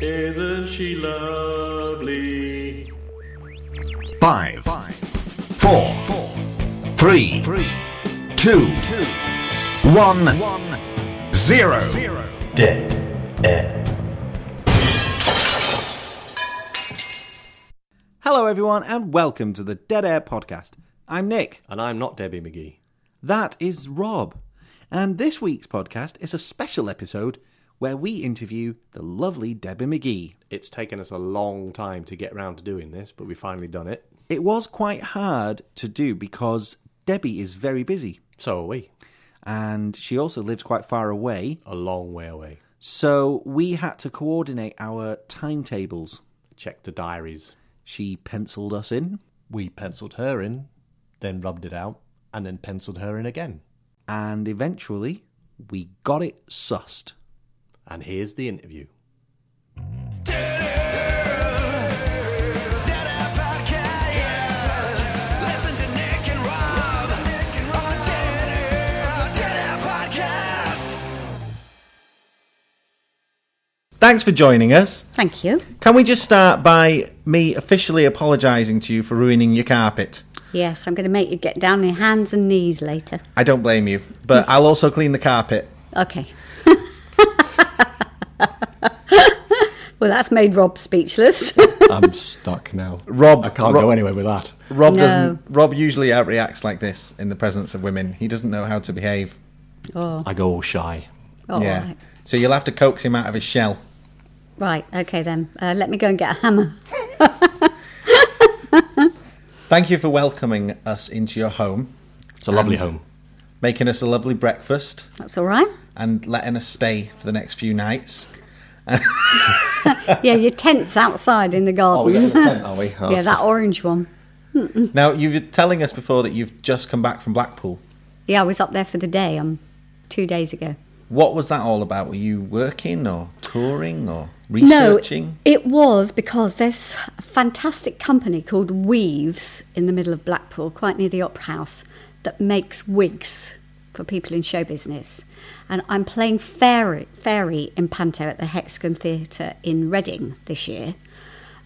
Isn't she lovely? Five, four, three, two, one, zero. Dead air. Hello, everyone, and welcome to the Dead Air Podcast. I'm Nick. And I'm not Debbie McGee. That is Rob. And this week's podcast is a special episode where we interview the lovely Debbie McGee. It's taken us a long time to get round to doing this, but we've finally done it. It was quite hard to do because Debbie is very busy So are we. and she also lives quite far away. A long way away. So we had to coordinate our timetables. Check the diaries. She penciled us in, We penciled her in, then rubbed it out, and then penciled her in again. and eventually we got it sussed. And here's the interview. Thanks for joining us. Thank you. Can we just start by me officially apologising to you for ruining your carpet? Yes, I'm going to make you get down on your hands and knees later. I don't blame you, but I'll also clean the carpet. Okay. well, that's made Rob speechless. I'm stuck now. Rob- I can't Rob- go anywhere with that. Rob No. doesn't. Rob usually outreacts like this in the presence of women. He doesn't know how to behave. oh, I go all shy. all yeah. right. So you'll have to coax him out of his shell. Right, okay then. Uh, let me go and get a hammer. Thank you for welcoming us into your home, It's a lovely And- home. Making us a lovely breakfast, That's all right. and letting us stay for the next few nights. Yeah, your tent's outside in the garden. Oh, we tent, are we? Oh, yeah, that orange one. Now you were telling us before that you've just come back from Blackpool. Yeah, I was up there for the day um, two days ago. What was that all about? Were you working or touring or researching? No, researching? it was because there's a fantastic company called Weaves in the middle of Blackpool, quite near the Opera House, that makes wigs for people in show business. And I'm playing Fairy, Fairy in Panto at the Hexagon Theatre in Reading this year.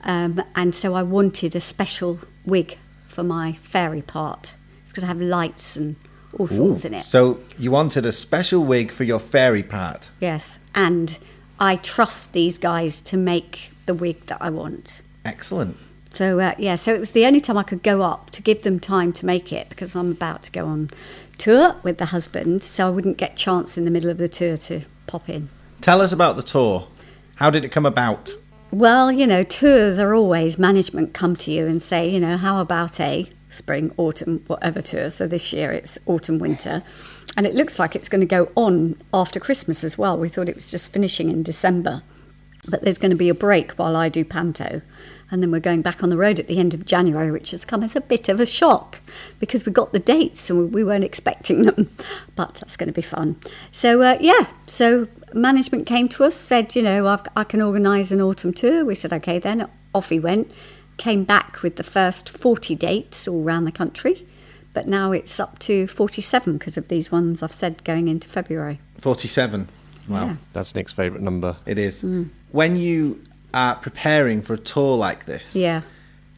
Um, and so I wanted a special wig for my fairy part. It's going to have lights and all sorts in it. So you wanted a special wig for your fairy part. Yes. And I trust these guys to make the wig that I want. Excellent. So uh, yeah, so it was the only time I could go up to give them time to make it because I'm about to go on tour with the husband, so I wouldn't get chance in the middle of the tour to pop in. Tell us about the tour. How did it come about? Well, you know, tours are always management come to you and say, you know, how about a spring, autumn, whatever tour. So this year it's autumn, winter. And it looks like it's going to go on after Christmas as well. We thought it was just finishing in December. But there's going to be a break while I do Panto. And then we're going back on the road at the end of January, which has come as a bit of a shock because we got the dates and we weren't expecting them. But that's going to be fun. So, uh, yeah, so management came to us, said, you know, I've, I can organise an autumn tour. We said, okay, then off he went. Came back with the first 40 dates all around the country. But now it's up to 47 because of these ones I've said going into February. 47. Wow. Yeah. That's Nick's favourite number. It is. When you are preparing for a tour like this, Yeah.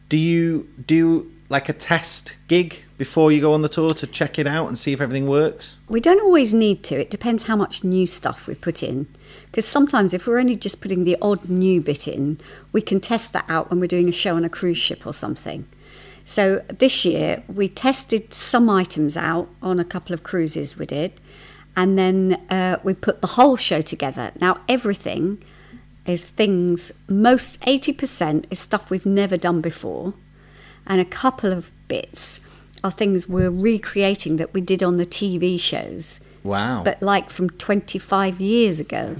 do you do like a test gig before you go on the tour to check it out and see if everything works? We don't always need to. It depends how much new stuff we put in. Because sometimes, if we're only just putting the odd new bit in, we can test that out when we're doing a show on a cruise ship or something. So this year, we tested some items out on a couple of cruises we did, and then uh, we put the whole show together. Now, everything is things, most 80% is stuff we've never done before, and a couple of bits are things we're recreating that we did on the TV shows, Wow. but like from 25 years ago.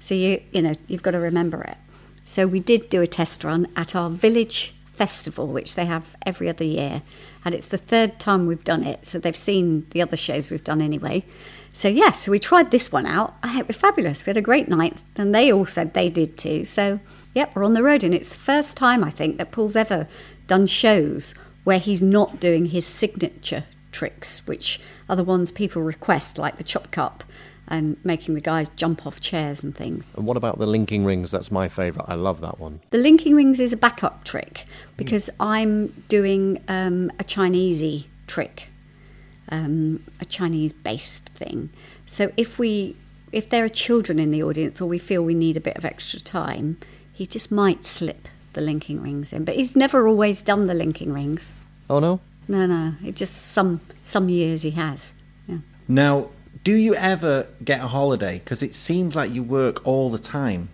So you you know you've got to remember it. So we did do a test run at our village festival, which they have every other year, and it's the third time we've done it. So they've seen the other shows we've done anyway. So yeah, so we tried this one out. It was fabulous. We had a great night, and they all said they did too. So yep, we're on the road, and it's the first time I think that Paul's ever done shows where he's not doing his signature tricks, which are the ones people request, like the chop cup and making the guys jump off chairs and things. And what about the linking rings? That's my favourite. I love that one. The linking rings is a backup trick because I'm doing um, a Chinesey trick, um, a Chinese based thing. So if we if there are children in the audience or we feel we need a bit of extra time, he just might slip the linking rings in. But he's never always done the linking rings. Oh no? No, no. It just some some years he has. Yeah. Now, do you ever get a holiday? Because it seems like you work all the time.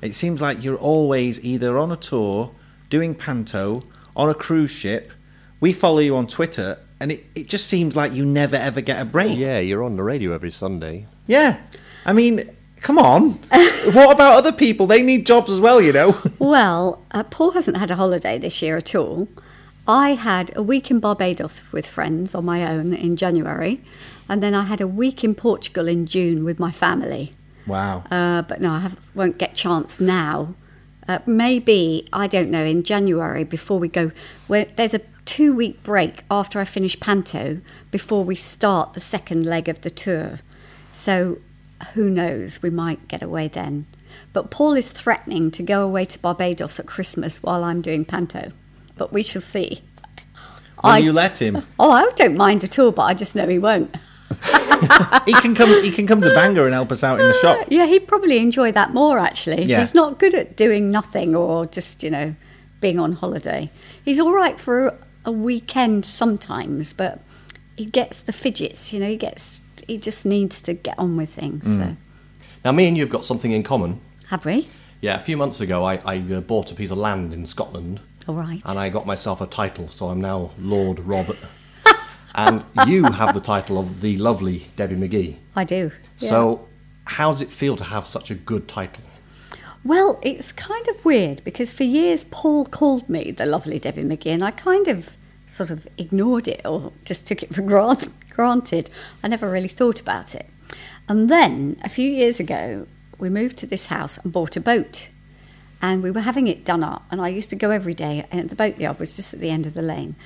It seems like you're always either on a tour, doing panto, on a cruise ship. We follow you on Twitter, and it, it just seems like you never ever get a break. Yeah, you're on the radio every Sunday. Yeah. I mean, come on. what about other people? They need jobs as well, you know. Well, uh, Paul hasn't had a holiday this year at all. I had a week in Barbados with friends on my own in January, and then I had a week in Portugal in June with my family. wow. Uh, but no, I have, won't get chance now. Uh, maybe I don't know in January before we go. There's a two week break after I finish Panto before we start the second leg of the tour. So who knows? We might get away then. But Paul is threatening to go away to Barbados at Christmas while I'm doing Panto. But we shall see. Will I- you let him? Oh, I don't mind at all, but I just know he won't. He can come. He can come to Bangor and help us out in the shop. Yeah, he'd probably enjoy that more actually. Yeah. He's not good at doing nothing or just, you know, being on holiday. He's all right for a, weekend sometimes, but he gets the fidgets, you know, he gets he just needs to get on with things. Mm. So Now, me and you have got something in common. have we? Yeah, a few months ago, I, I uh, bought a piece of land in Scotland. All right. And I got myself a title, so I'm now Lord Robert. And you have the title of the lovely Debbie McGee. I do. yeah. So, how does it feel to have such a good title? Well, it's kind of weird because for years Paul called me the lovely Debbie McGee, and I kind of sort of ignored it or just took it for grant- granted. I never really thought about it. And then a few years ago, we moved to this house and bought a boat. And we were having it done up, and I used to go every day, and the boatyard was just at the end of the lane,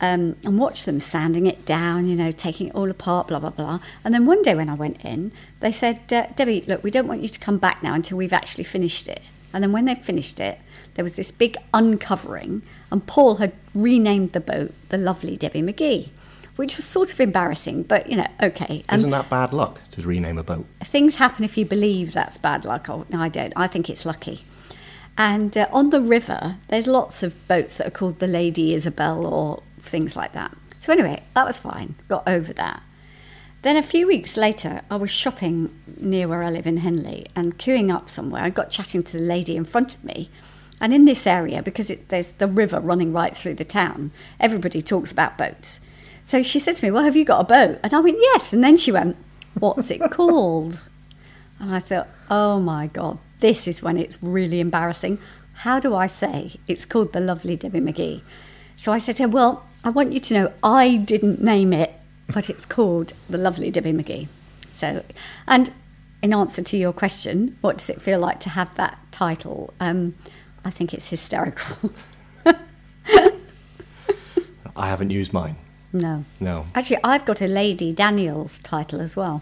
um, and watch them sanding it down, you know, taking it all apart, blah, blah, blah. And then one day when I went in, they said, uh, Debbie, look, we don't want you to come back now until we've actually finished it. And then when they finished it, there was this big uncovering, and Paul had renamed the boat the Lovely Debbie McGee, which was sort of embarrassing, but, you know, okay. And Isn't that bad luck to rename a boat? things happen if you believe that's bad luck. Oh, no, I don't. I think it's lucky. And uh, on the river, there's lots of boats that are called the Lady Isabel or things like that. So, anyway, that was fine. Got over that. Then a few weeks later, I was shopping near where I live in Henley and queuing up somewhere. I got chatting to the lady in front of me. And in this area, because it, there's the river running right through the town, everybody talks about boats. So she said to me, Well, have you got a boat? And I went, Yes. And then she went, What's it called? And I thought, Oh my God, this is when it's really embarrassing. How do I say it's called the lovely Debbie McGee? So I said to her, Well, I want you to know I didn't name it, but it's called the lovely Debbie McGee. So, and in answer to your question, what does it feel like to have that title? Um, I think it's hysterical. I haven't used mine. no. No. Actually, I've got a Lady Daniels title as well,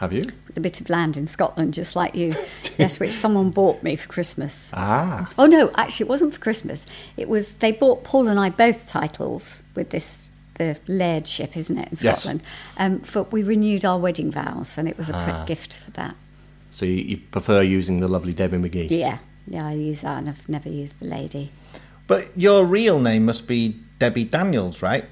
Have you? with a bit of land in Scotland, just like you. yes, which someone bought me for Christmas. Ah. Oh no, actually, it wasn't for Christmas. It was they bought Paul and I both titles with this the lairdship, isn't it, in Scotland? Yes. Scotland? Um, for we renewed our wedding vows, and it was a Ah. pr- gift for that. So you, you prefer using the lovely Debbie McGee? Yeah, yeah, I use that, and I've never used the lady. But your real name must be Debbie Daniels, right?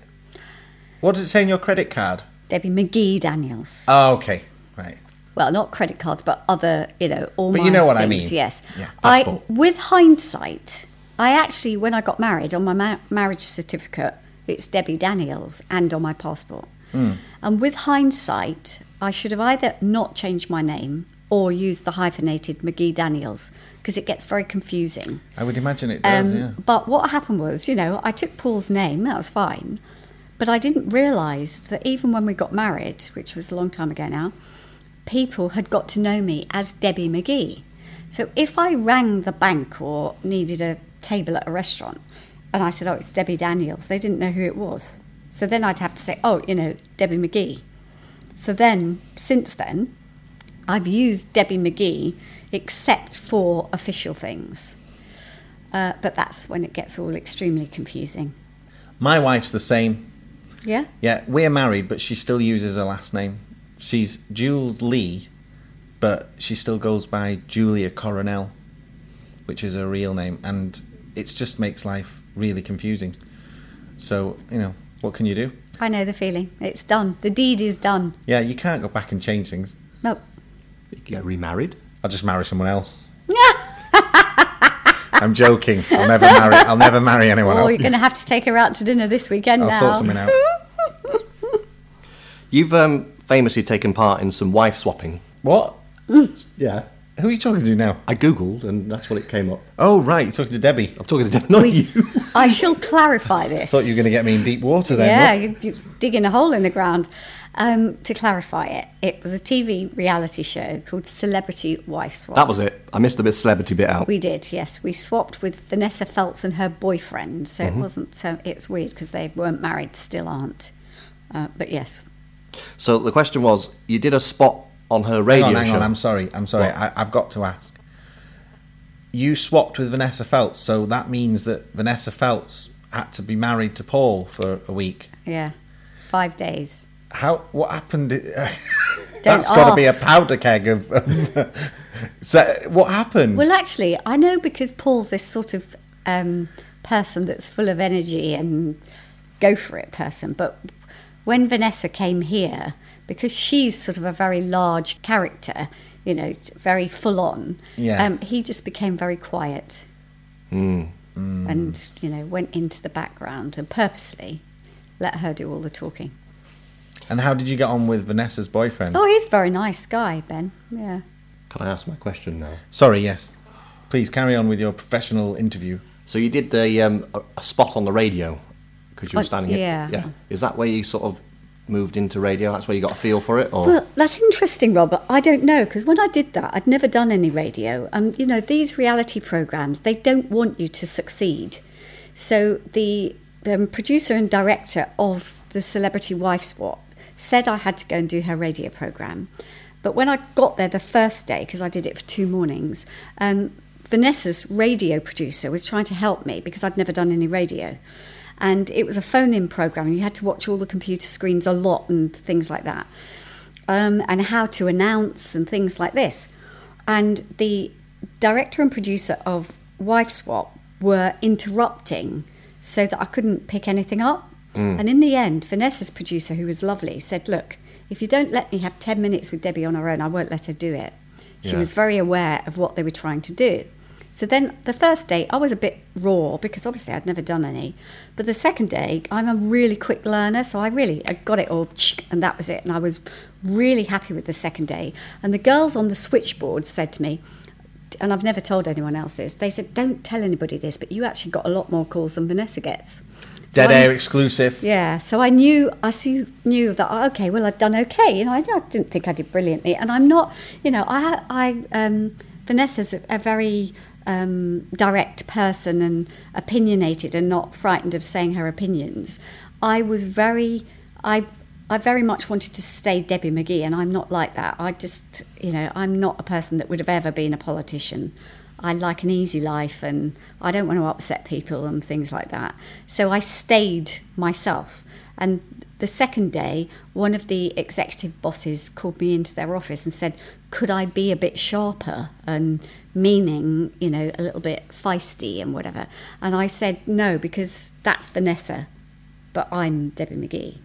What does it say on your credit card? Debbie McGee Daniels. Oh, okay, right. well, not credit cards, but other, you know, all But my you know what I things, mean. Yes. Yeah, I, with hindsight, I actually, when I got married, on my ma- marriage certificate, it's Debbie Daniels, and on my passport. Hmm. And with hindsight, I should have either not changed my name or used the hyphenated McGee Daniels because it gets very confusing. I would imagine it does. Um, yeah. But what happened was, you know, I took Paul's name, that was fine. But I didn't realise that even when we got married, which was a long time ago now, people had got to know me as Debbie McGee. So if I rang the bank or needed a table at a restaurant and I said, oh, it's Debbie Daniels, they didn't know who it was. So then I'd have to say, oh, you know, Debbie McGee. So then, since then, I've used Debbie McGee except for official things. Uh, but that's when it gets all extremely confusing. My wife's the same. Yeah? Yeah, we're married, but she still uses her last name. She's Jules Lee, but she still goes by Julia Coronel, which is her real name, and it just makes life really confusing. So, you know, what can you do? I know the feeling. It's done. The deed is done. Yeah, you can't go back and change things. Nope. You can get remarried. I'll just marry someone else. I'm joking. I'll never marry. I'll never marry anyone Oh, else. you're going to have to take her out to dinner this weekend I'll now. sort something out. You've um, famously taken part in some wife swapping. What? Yeah. Who are you talking to now? I googled and that's what it came up. Oh, right. You're talking to Debbie. I'm talking to not We- you. I shall clarify this. Thought you were going to get me in deep water then. yeah, look. you, you digging a hole in the ground. Um, to clarify it, it was a TV reality show called Celebrity Wife Swap. That was it. I missed the bit celebrity bit out. We did, yes. We swapped with Vanessa Feltz and her boyfriend, so Mm-hmm. it wasn't. So it's weird because they weren't married, still aren't. Uh, but yes, So the question was, you did a spot on her Hang radio on, hang show. on. I'm sorry. I'm sorry. What? I, I've got to ask. You swapped with Vanessa Feltz, so that means that Vanessa Feltz had to be married to Paul for a week. yeah, five days. How? What happened? That's Don't got to be a powder keg of. of so, what happened? Well, actually, I know because Paul's this sort of um, person that's full of energy and go for it person. But when Vanessa came here, because she's sort of a very large character, you know, very full on, Yeah. um, he just became very quiet and, you know, went into the background and purposely let her do all the talking. and how did you get on with Vanessa's boyfriend? Oh, he's a very nice guy, Ben. Yeah. Can I ask my question now? Sorry. Yes. Please carry on with your professional interview. So you did the um, a, a spot on the radio because you were standing. at- yeah. yeah. Is that where you sort of moved into radio? That's where you got a feel for it, or Well, that's interesting, Robert. I don't know because when I did that, I'd never done any radio. Um, you know, these reality programs they don't want you to succeed. So the um, producer and director of the Celebrity Wife Swap said I had to go and do her radio program. But when I got there the first day, because I did it for two mornings, um, Vanessa's radio producer was trying to help me because I'd never done any radio. And it was a phone in program, and you had to watch all the computer screens a lot and things like that, um, and how to announce and things like this. And the director and producer of Wife Swap were interrupting so that I couldn't pick anything up. And in the end, Vanessa's producer, who was lovely, said, Look, if you don't let me have 10 minutes with Debbie on her own, I won't let her do it. She Yeah. was very aware of what they were trying to do. So then the first day, I was a bit raw because obviously I'd never done any. But the second day, I'm a really quick learner, so I really I got it all, and that was it. And I was really happy with the second day. And the girls on the switchboard said to me, and I've never told anyone else this, they said, don't tell anybody this, but you actually got a lot more calls than Vanessa gets. So Dead I- air exclusive. yeah, so I knew I knew that oh, okay, well I'd done okay. You know, I, I didn't think I did brilliantly, and I'm not. You know, I I um, Vanessa's a, a very um, direct person and opinionated, and not frightened of saying her opinions. I was very I. I very much wanted to stay Debbie McGee, and I'm not like that. I just, you know, I'm not a person that would have ever been a politician. I like an easy life and I don't want to upset people and things like that. So I stayed myself. And the second day, one of the executive bosses called me into their office and said, Could I be a bit sharper and meaning, you know, a little bit feisty and whatever? And I said, No, because that's Vanessa, but I'm Debbie McGee.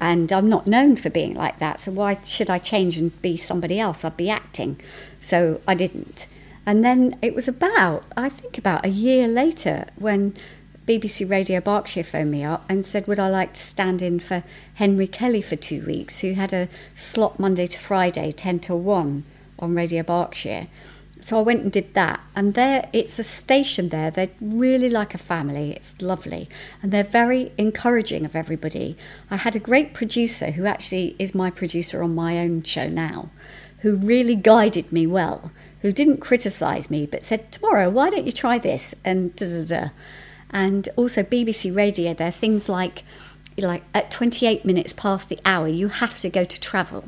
And I'm not known for being like that. So why should I change and be somebody else? I'd be acting. So I didn't. And then it was about, I think about a year later, when BBC Radio Berkshire phoned me up and said, Would I like to stand in for Henry Kelly for two weeks, who had a slot Monday to Friday, 10 to 1 on Radio Berkshire. So I went and did that. And there, it's a station there. They're really like a family. It's lovely. And they're very encouraging of everybody. I had a great producer who actually is my producer on my own show now, who really guided me well, who didn't criticise me, but said, Tomorrow, why don't you try this? And da da da. And also BBC Radio, there are things like, like at 28 minutes past the hour, you have to go to travel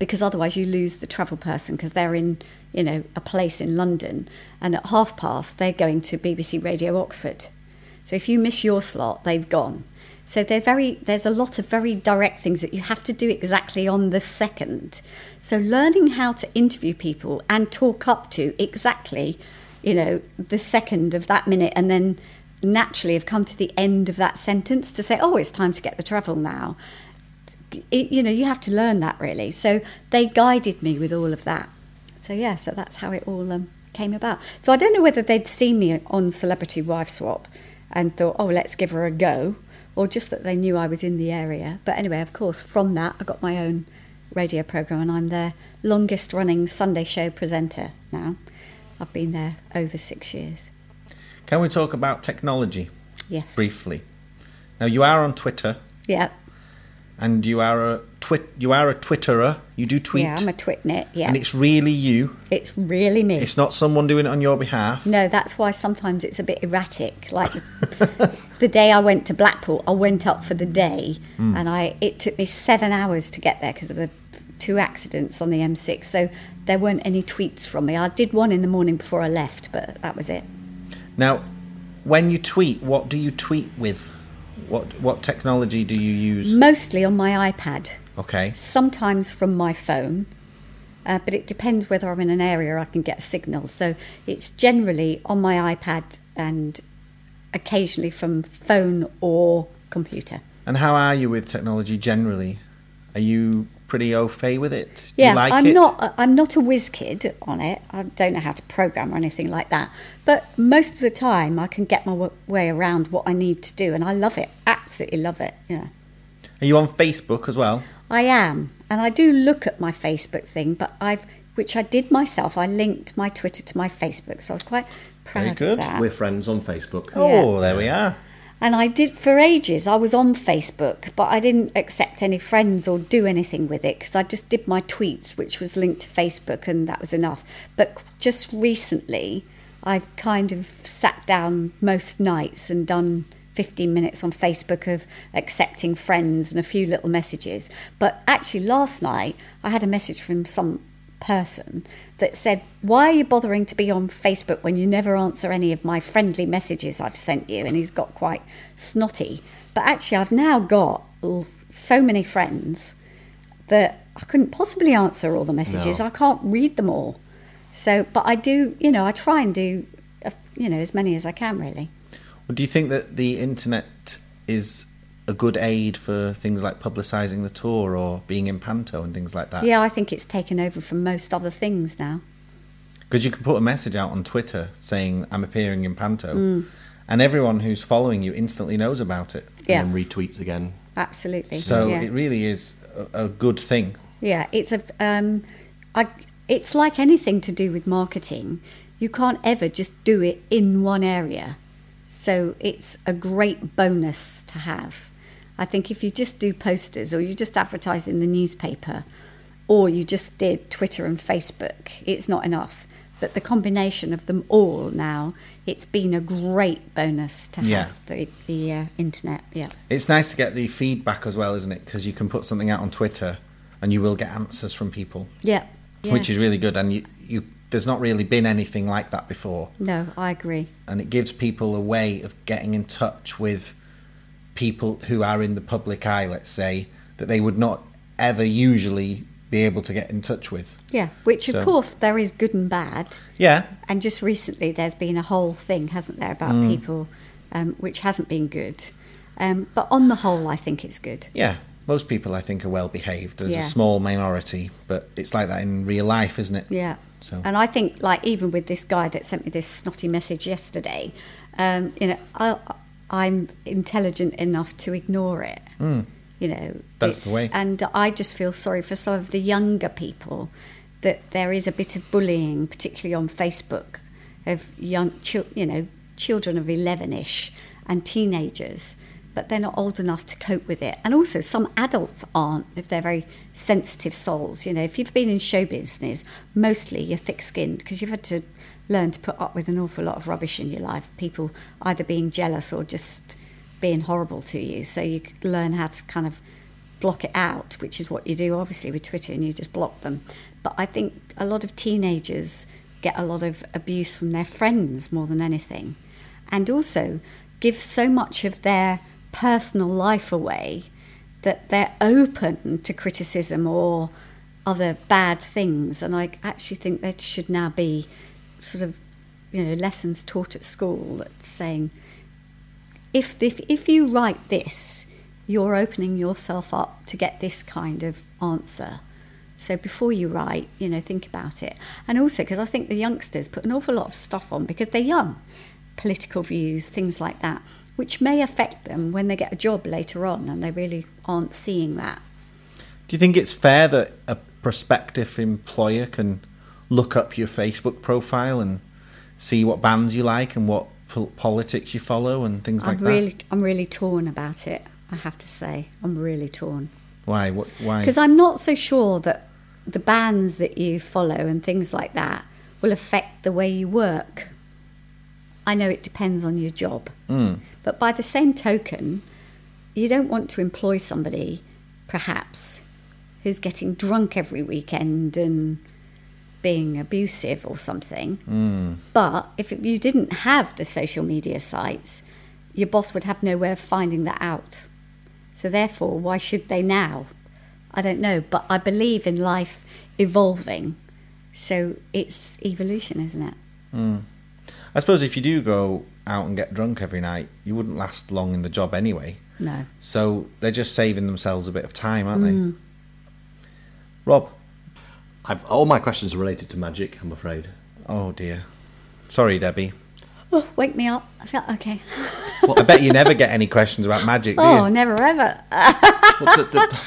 because otherwise you lose the travel person because they're in you know a place in London and at half past they're going to BBC Radio Oxford. So if you miss your slot, they've gone. So very there's a lot of very direct things that you have to do exactly on the second. So learning how to interview people and talk up to exactly, you know, the second of that minute and then naturally have come to the end of that sentence to say, oh, it's time to get the travel now. It, you know, you have to learn that really. So they guided me with all of that. So yeah, so that's how it all um, came about. So I don't know whether they'd seen me on Celebrity Wife Swap and thought, oh, let's give her a go, or just that they knew I was in the area. But anyway, of course, from that I got my own radio program, and I'm their longest running Sunday show presenter now. I've been there over six years. Can we talk about technology Yes. briefly? Now you are on Twitter, Yeah. and you are a twit. You are a Twitterer. You do tweet, Yeah, I'm a twitnit. Yeah. and it's really you. it's really me. It's not someone doing it on your behalf. No, that's why sometimes it's a bit erratic. Like the day I went to Blackpool, I went up for the day, mm. and I it took me seven hours to get there because of the two accidents on the M6. So there weren't any tweets from me. I did one in the morning before I left, but that was it. Now, when you tweet, what do you tweet with? What what technology do you use? Mostly on my iPad, Okay. sometimes from my phone. Uh, but it depends whether I'm in an area I can get a signal. So it's generally on my iPad and occasionally from phone or computer. And how are you with technology generally? Are you pretty au fait with it? Do Yeah, you like I'm it? not. Uh, I'm not a whiz kid on it. I don't know how to program or anything like that. But most of the time, I can get my w- way around what I need to do, and I love it. Absolutely love it. Yeah, Are you on Facebook as well? I am, and I do look at my Facebook thing. But I've, which I did myself. I linked my Twitter to my Facebook, so I was quite proud Very of good. that. We're friends on Facebook. Oh, there we are. And I did for ages. I was on Facebook, but I didn't accept any friends or do anything with it because I just did my tweets, which was linked to Facebook, and that was enough. But just recently, I've kind of sat down most nights and done 15 minutes on Facebook of accepting friends and a few little messages. But actually, last night, I had a message from some person that said, Why are you bothering to be on Facebook when you never answer any of my friendly messages I've sent you? And he's got quite snotty. But actually, I've now got so many friends that I couldn't possibly answer all the messages. No. I can't read them all. So, but I do, you know, I try and do, uh, you know, as many as I can, really. Well, do you think that the internet is a good aid for things like publicising the tour or being in panto and things like that? Yeah, I think it's taken over from most other things now. Because you can put a message out on Twitter saying, I'm appearing in panto, Mm. and everyone who's following you instantly knows about it. Yeah, And then retweets again. absolutely. So yeah. it really is a, a good thing. Yeah, it's a. Um, I, it's like anything to do with marketing. You can't ever just do it in one area. So it's a great bonus to have. I think if you just do posters or you just advertise in the newspaper or you just did Twitter and Facebook, it's not enough. But the combination of them all now, it's been a great bonus to Yeah. have the, the uh, internet. Yeah. It's nice to get the feedback as well, isn't it? Because you can put something out on Twitter and you will get answers from people, Yeah. yeah. which is really good. And you, you, there's not really been anything like that before. No, I agree. and it gives people a way of getting in touch with people who are in the public eye, let's say, that they would not ever usually be able to get in touch with. Yeah, which of So- course there is good and bad. Yeah, And just recently there's been a whole thing, hasn't there, about Mm. people um, which hasn't been good. Um, but on the whole, I think it's good. yeah. Most people, I think, are well behaved. There's Yeah. a small minority, but it's like that in real life, isn't it? Yeah. So- And I think, like, even with this guy that sent me this snotty message yesterday, um, you know, I, I'm intelligent enough to ignore it. Hmm. You know. That's the way. And I just feel sorry for some of the younger people that there is a bit of bullying, particularly on Facebook, of young, you know, children of 11ish and teenagers, but they're not old enough to cope with it. And also, some adults aren't, if they're very sensitive souls. You know, if you've been in show business, mostly you're thick skinned because you've had to learn to put up with an awful lot of rubbish in your life. People either being jealous or just being horrible to you. So you learn how to kind of block it out, which is what you do obviously with Twitter, and you just block them. But I think a lot of teenagers get a lot of abuse from their friends more than anything, and also give so much of their personal life away that they're open to criticism or other bad things. And I actually think there should now be sort of, you know, lessons taught at school that's saying, if, if, if you write this, you're opening yourself up to get this kind of answer. So before you write, you know, think about it. And also because I think the youngsters put an awful lot of stuff on because they're young, political views, things like that, which may affect them when they get a job later on and they really aren't seeing that. Do you think it's fair that a prospective employer can look up your Facebook profile and see what bands you like and what pol- politics you follow and things like that. I'm really, I'm really torn about it. I have to say, I'm really torn? Why? What? Why? because I'm not so sure that the bands that you follow and things like that will affect the way you work. I know it depends on your job, hmm. but by the same token, you don't want to employ somebody, perhaps, who's getting drunk every weekend and being abusive or something. Hmm. But if you didn't have the social media sites, your boss would have no way of finding that out. So therefore, why should they now? I don't know, but I believe in life evolving. So it's evolution, isn't it? Hmm. I suppose if you do go out and get drunk every night, you wouldn't last long in the job anyway. No. So they're just saving themselves a bit of time, aren't they? Hmm. Rob. I've, all my questions are related to magic, I'm afraid. Oh dear. Sorry, Debbie. Oh, wake me up. I felt okay. I bet you never get any questions about magic, do Oh, you? never ever. Well, the- the-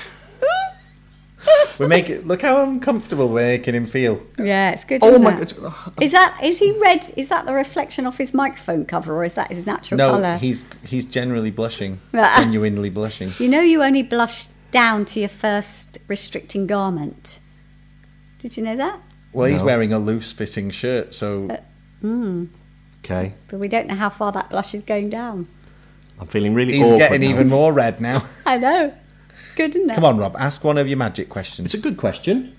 We make it. Look how uncomfortable we're making him feel. yeah, it's good. oh isn't my it? god. Is that is he red? Is that the reflection off his microphone cover, or is that his natural No, colour? he's he's generally blushing, genuinely blushing. You know, you only blush down to your first restricting garment. Did you know that? Well, he's No. wearing a loose-fitting shirt, so uh, mm. Okay. But we don't know how far that blush is going down. I'm feeling really he's awkward getting now. even more red now. I know. Good, isn't it? Come on, Rob, ask one of your magic questions. It's a good question.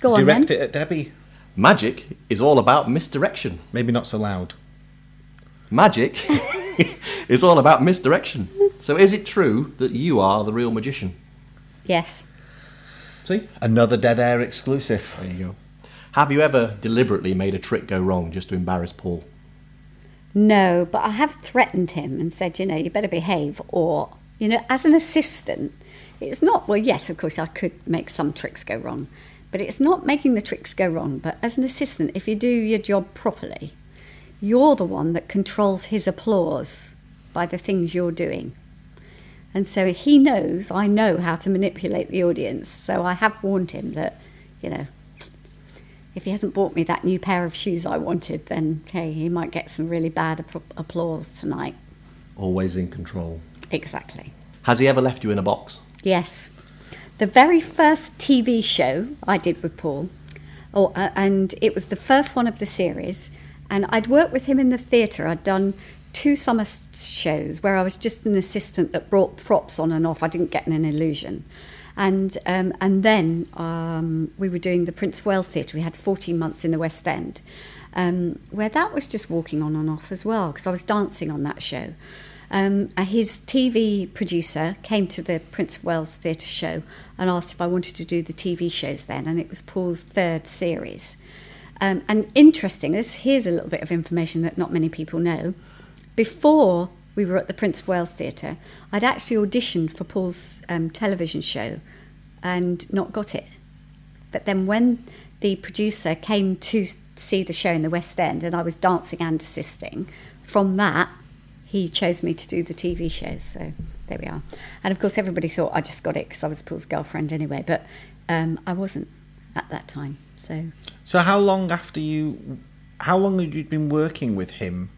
Go on Direct then. it at Debbie. Magic is all about misdirection. Maybe not so loud. Magic is all about misdirection. So is it true that you are the real magician? Yes. See? Another dead air exclusive. There you go. Have you ever deliberately made a trick go wrong just to embarrass Paul? No, but I have threatened him and said, you know, you better behave. Or, you know, as an assistant, it's not, well, yes, of course, I could make some tricks go wrong, but it's not making the tricks go wrong. But as an assistant, if you do your job properly, you're the one that controls his applause by the things you're doing. And so he knows, I know how to manipulate the audience. So I have warned him that, you know, if he hasn't bought me that new pair of shoes I wanted, then hey, he might get some really bad applause tonight. Always in control. Exactly. Has he ever left you in a box? Yes. The very first TV show I did with Paul, or, uh, and it was the first one of the series, and I'd worked with him in the theatre. I'd done two summer shows where I was just an assistant that brought props on and off. I didn't get an illusion. And, um, and then um, we were doing the Prince Wales Theatre. We had 14 months in the West End, um, where that was just walking on and off as well, because I was dancing on that show. Um, his TV producer came to the Prince Wales Theatre show and asked if I wanted to do the TV shows then, and it was Paul's third series. Um, and interesting, this here's a little bit of information that not many people know. Before we were at the Prince of Wales Theatre, I'd actually auditioned for Paul's um, television show and not got it. But then when the producer came to see the show in the West End and I was dancing and assisting, from that he chose me to do the TV shows. So there we are. And of course, everybody thought I just got it because I was Paul's girlfriend anyway, but um, I wasn't at that time. So So how long after you, how long had you been working with him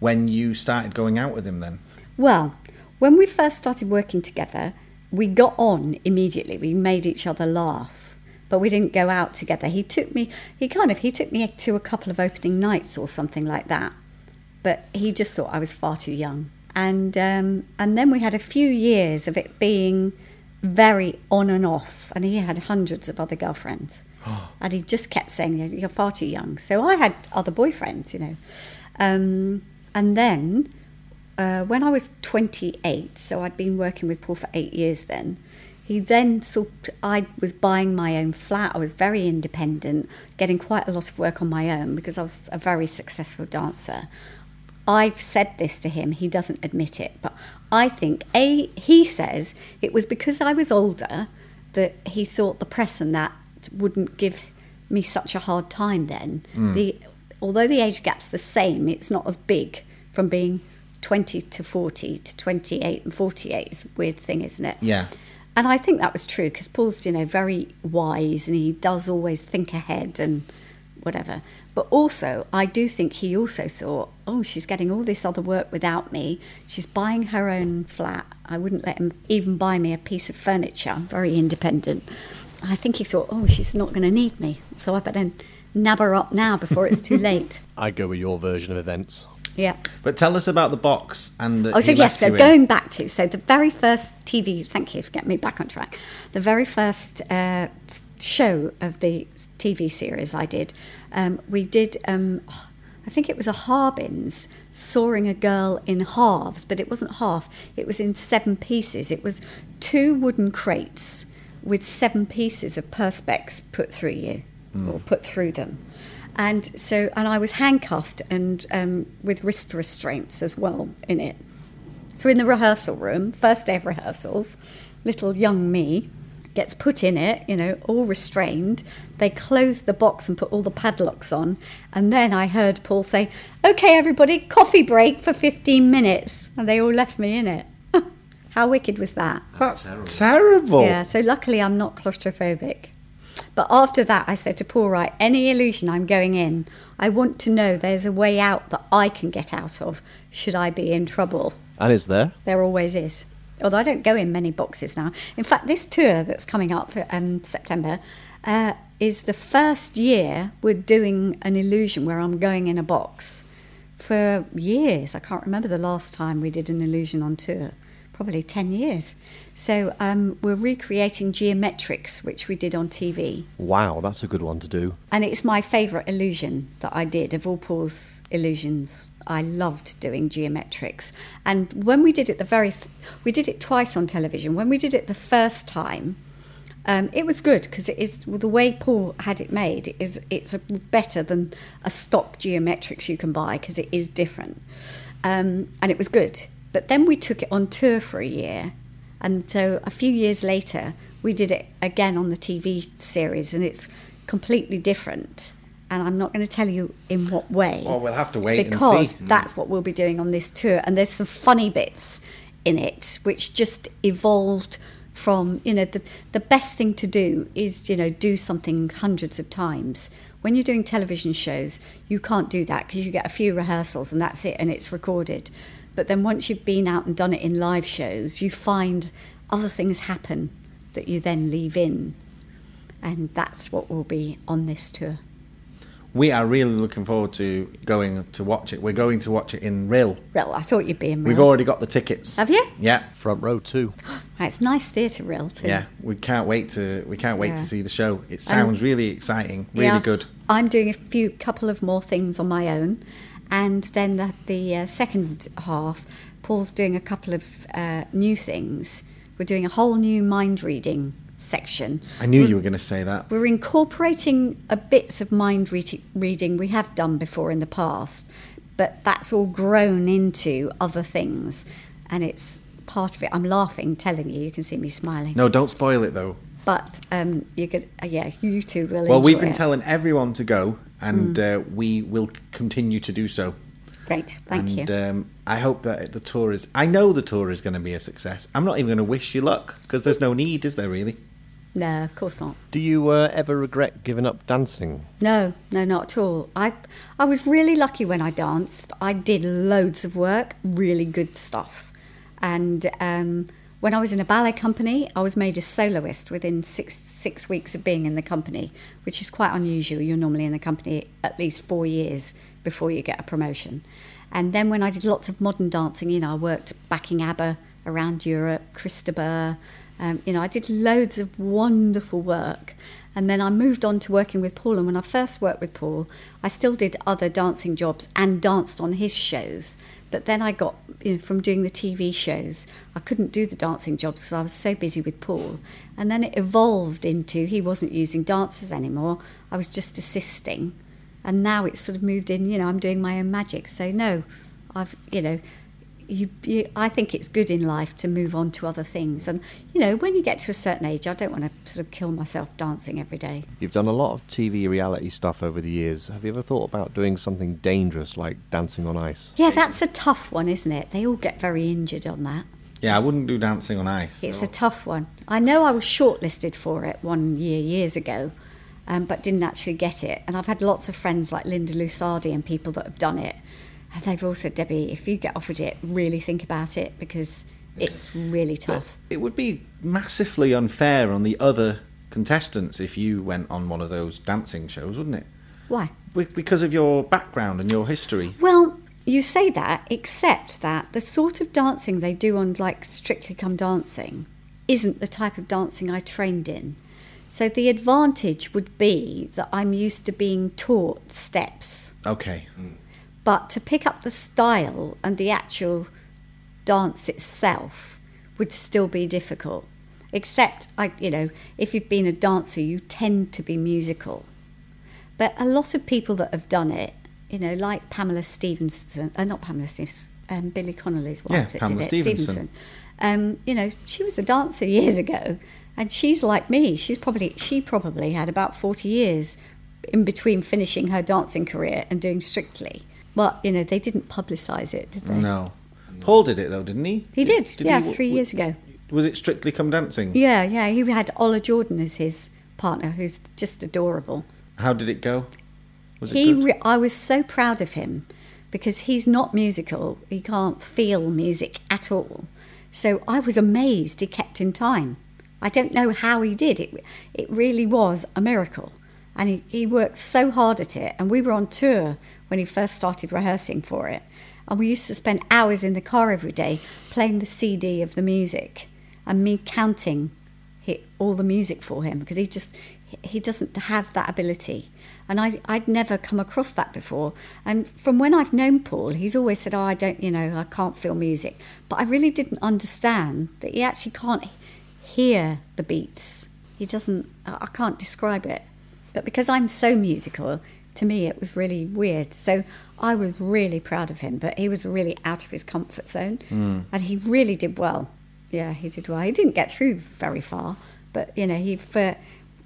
when you started going out with him then? Well, when we first started working together, we got on immediately. We made each other laugh, but we didn't go out together. He took me, he kind of, he took me to a couple of opening nights or something like that, but he just thought I was far too young. And um, and then we had a few years of it being very on and off, and he had hundreds of other girlfriends. and he just kept saying, You're far too young. So I had other boyfriends, you know. Um, and then uh, when I was 28, so I'd been working with Paul for eight years then, he then sort I was buying my own flat. I was very independent, getting quite a lot of work on my own because I was a very successful dancer. I've said this to him, he doesn't admit it, but I think A, he says it was because I was older that he thought the press and that wouldn't give me such a hard time then. The although the age gap's the same, it's not as big from being 20 to 40 to 28 and 48 is a weird thing, isn't it? Yeah. And I think that was true because Paul's, you know, very wise and he does always think ahead and whatever. But also, I do think he also thought, oh, she's getting all this other work without me. She's buying her own flat. I wouldn't let him even buy me a piece of furniture. I'm very independent. I think he thought, oh, she's not going to need me. So I better nab her up now before it's too late. I go with your version of events. Yeah. But tell us about the box and the. Oh, so yes, so you in. going back to, so the very first TV, thank you for getting me back on track. The very first uh, show of the TV series I did, um, we did, um, I think it was a Harbins, sawing a girl in halves, but it wasn't half, it was in seven pieces. It was two wooden crates with seven pieces of perspex put through you, or put through them. And so, and I was handcuffed and um, with wrist restraints as well in it. So in the rehearsal room, first day of rehearsals, little young me gets put in it, you know, all restrained. They close the box and put all the padlocks on. And then I heard Paul say, Okay, everybody, coffee break for 15 minutes. And they all left me in it. How wicked was that? That's terrible. Yeah, so luckily I'm not claustrophobic. But after that, I said to Paul, Right, any illusion I'm going in, I want to know there's a way out that I can get out of should I be in trouble. And is there? There always is. Although I don't go in many boxes now. In fact, this tour that's coming up um, September uh, is the first year we're doing an illusion where I'm going in a box. For years, I can't remember the last time we did an illusion on tour. Probably ten years. So um, we're recreating geometrics, which we did on TV Wow, that's a good one to do. and it's my favourite illusion that I did of all Paul's illusions. I loved doing geometrics, and when we did it the very, f- we did it twice on television. When we did it the first time, um, it was good because it is the way Paul had it made. It is it's a, better than a stock geometrics you can buy because it is different, um, and it was good. But then we took it on tour for a year, and so a few years later we did it again on the TV series, and it's completely different. And I'm not going to tell you in what way. Well, we'll have to wait and because see. Hmm. that's what we'll be doing on this tour. And there's some funny bits in it which just evolved from you know the the best thing to do is you know do something hundreds of times. When you're doing television shows, you can't do that because you get a few rehearsals and that's it, and it's recorded. But then once you've been out and done it in live shows, you find other things happen that you then leave in, and that's what will be on this tour. We are really looking forward to going to watch it. We're going to watch it in Rhyl. Well, I thought you'd be in. We've already got the tickets. Have you? Yeah. Front row too. It's nice theatre, real too. Yeah, we can't wait to we can't wait Yeah. to see the show. It sounds really exciting, really Yeah. good. I'm doing a few couple of more things on my own, and then the, the uh, second half, Paul's doing a couple of uh, new things. We're doing a whole new mind reading section. I knew you were going to say that. We're incorporating a bits of mind re- reading we have done before in the past, but that's all grown into other things, and it's part of it. I'm laughing, telling you. You can see me smiling. No, don't spoil it though. But um, you could, uh, yeah, you two will. Well, we've been it. telling everyone to go, and uh, we will continue to do so. Great, thank and you. Um, I hope that the tour is. I know the tour is going to be a success. I'm not even going to wish you luck because there's no need, is there? Really? no, of course not. Do you uh, ever regret giving up dancing? No, no, not at all. I I was really lucky when I danced. I did loads of work, really good stuff. And um, when I was in a ballet company, I was made a soloist within six six weeks of being in the company, which is quite unusual. You're normally in the company at least four years before you get a promotion. And then when I did lots of modern dancing, you know, I worked backing ABBA around Europe, Christabel, Um, you know, I did loads of wonderful work. And then I moved on to working with Paul. And when I first worked with Paul, I still did other dancing jobs and danced on his shows. But then I got, you know, from doing the TV shows, I couldn't do the dancing jobs because I was so busy with Paul. And then it evolved into he wasn't using dancers anymore. I was just assisting. And now it's sort of moved in, you know, I'm doing my own magic. So, no, I've, you know, you, you, I think it's good in life to move on to other things. And, you know, when you get to a certain age, I don't want to sort of kill myself dancing every day. You've done a lot of TV reality stuff over the years. Have you ever thought about doing something dangerous like dancing on ice? Yeah, that's a tough one, isn't it? They all get very injured on that. Yeah, I wouldn't do dancing on ice. It's a tough one. I know I was shortlisted for it one year, years ago, um, but didn't actually get it. And I've had lots of friends like Linda Lusardi and people that have done it. And they've all said, Debbie, if you get offered it, really think about it because it's really tough. It would be massively unfair on the other contestants if you went on one of those dancing shows, wouldn't it? Why? Because of your background and your history. Well, you say that, except that the sort of dancing they do on like Strictly Come Dancing isn't the type of dancing I trained in. So the advantage would be that I'm used to being taught steps. Okay. Mm. But to pick up the style and the actual dance itself would still be difficult. Except, I, you know, if you've been a dancer, you tend to be musical. But a lot of people that have done it, you know, like Pamela Stephenson, uh, not Pamela Stephenson, um, Billy Connolly's wife Yeah, that Pamela did it, Stephenson. Um, you know, she was a dancer years ago, and she's like me. She's probably she probably had about forty years in between finishing her dancing career and doing Strictly. Well, you know, they didn't publicise it, did they? No. Paul did it though, didn't he? He did, yeah, he? three years ago. Was it Strictly Come Dancing? Yeah, yeah. He had Ola Jordan as his partner, who's just adorable. How did it go? Was it He, good? re- I was so proud of him because he's not musical. He can't feel music at all. So I was amazed he kept in time. I don't know how he did it. It really was a miracle. And he, he worked so hard at it. And we were on tour when he first started rehearsing for it. And we used to spend hours in the car every day playing the CD of the music and me counting all the music for him because he just he- doesn't have that ability. And I, I'd never come across that before. And from when I've known Paul he's always said oh I don't you know I can't feel music. But I really didn't understand that he actually can't hear the beats. He doesn't I can't describe it. But because I'm so musical to me it was really weird so I was really proud of him but he was really out of his comfort zone hmm. and he really did well yeah, he did well. He didn't get through very far, but you know, he for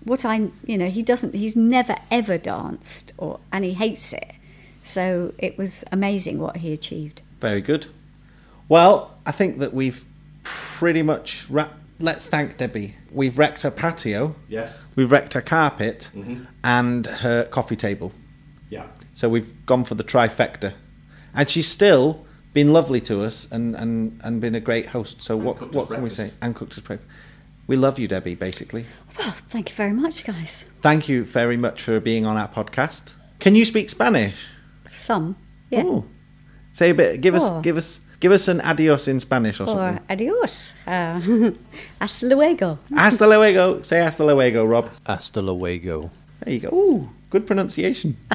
what I you know, he doesn't. He's never ever danced, or and he hates it. So it was amazing what he achieved. Very good. Well, I think that we've pretty much wrapped. Let's thank Debbie. We've wrecked her patio. Yes. We've wrecked her carpet mm-hmm. and her coffee table. Yeah. So we've gone for the trifecta. And she's still been lovely to us and, and, and been a great host. So what, what us can we say? And cooked us breakfast. We love you, Debbie, basically. Well, thank you very much, guys. Thank you very much for being on our podcast. Can you speak Spanish? Some, yeah. Ooh. Say a bit. Give us, Oh. give us, give us an adios in Spanish or Or something. adios. Uh, hasta luego. Hasta luego. Say hasta luego, Rob. Hasta luego. There you go. Ooh, good pronunciation.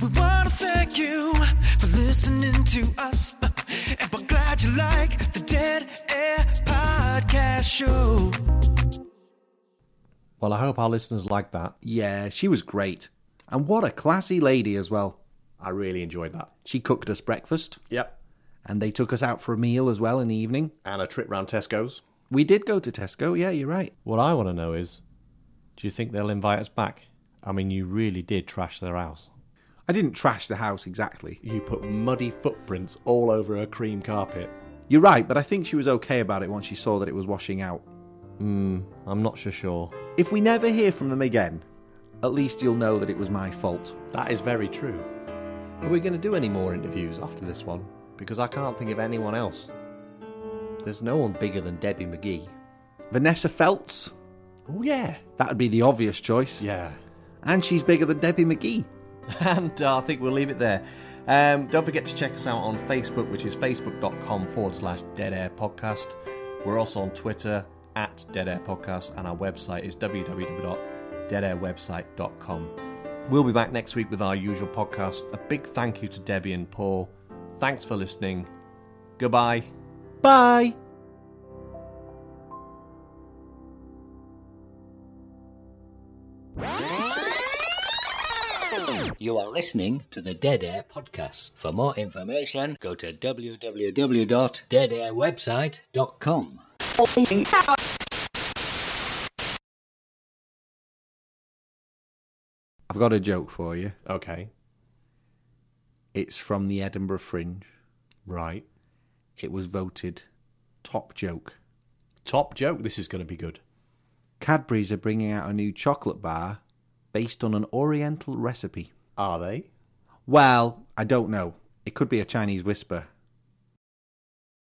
We wanna thank you for listening to us. And we're glad you like the Dead Air Podcast Show. Well, I hope our listeners like that. Yeah, she was great. And what a classy lady as well. I really enjoyed that. She cooked us breakfast, Yep. and they took us out for a meal as well in the evening. And a trip round Tesco's. We did go to Tesco, yeah, you're right. What I want to know is, do you think they'll invite us back? I mean, you really did trash their house. I didn't trash the house exactly. You put muddy footprints all over her cream carpet. You're right, but I think she was okay about it once she saw that it was washing out. Hmm, I'm not so sure. If we never hear from them again, at least you'll know that it was my fault. That is very true. Are we going to do any more interviews after this one? Because I can't think of anyone else. There's no one bigger than Debbie McGee. Vanessa Feltz, Oh, yeah. that would be the obvious choice. Yeah. And she's bigger than Debbie McGee. And uh, I think we'll leave it there. Um, don't forget to check us out on Facebook, which is facebook.com forward slash dead air podcast. We're also on Twitter at Dead Air Podcast, and our website is www.deadairwebsite.com. We'll be back next week with our usual podcast. A big thank you to Debbie and Paul. Thanks for listening. Goodbye. Bye. You are listening to the Dead Air Podcast. For more information, go to www.deadairwebsite.com. I've got a joke for you. Okay. It's from the Edinburgh Fringe. Right. It was voted top joke. Top joke. This is going to be good. Cadbury's are bringing out a new chocolate bar based on an Oriental recipe. Are they? Well, I don't know. It could be a Chinese whisper.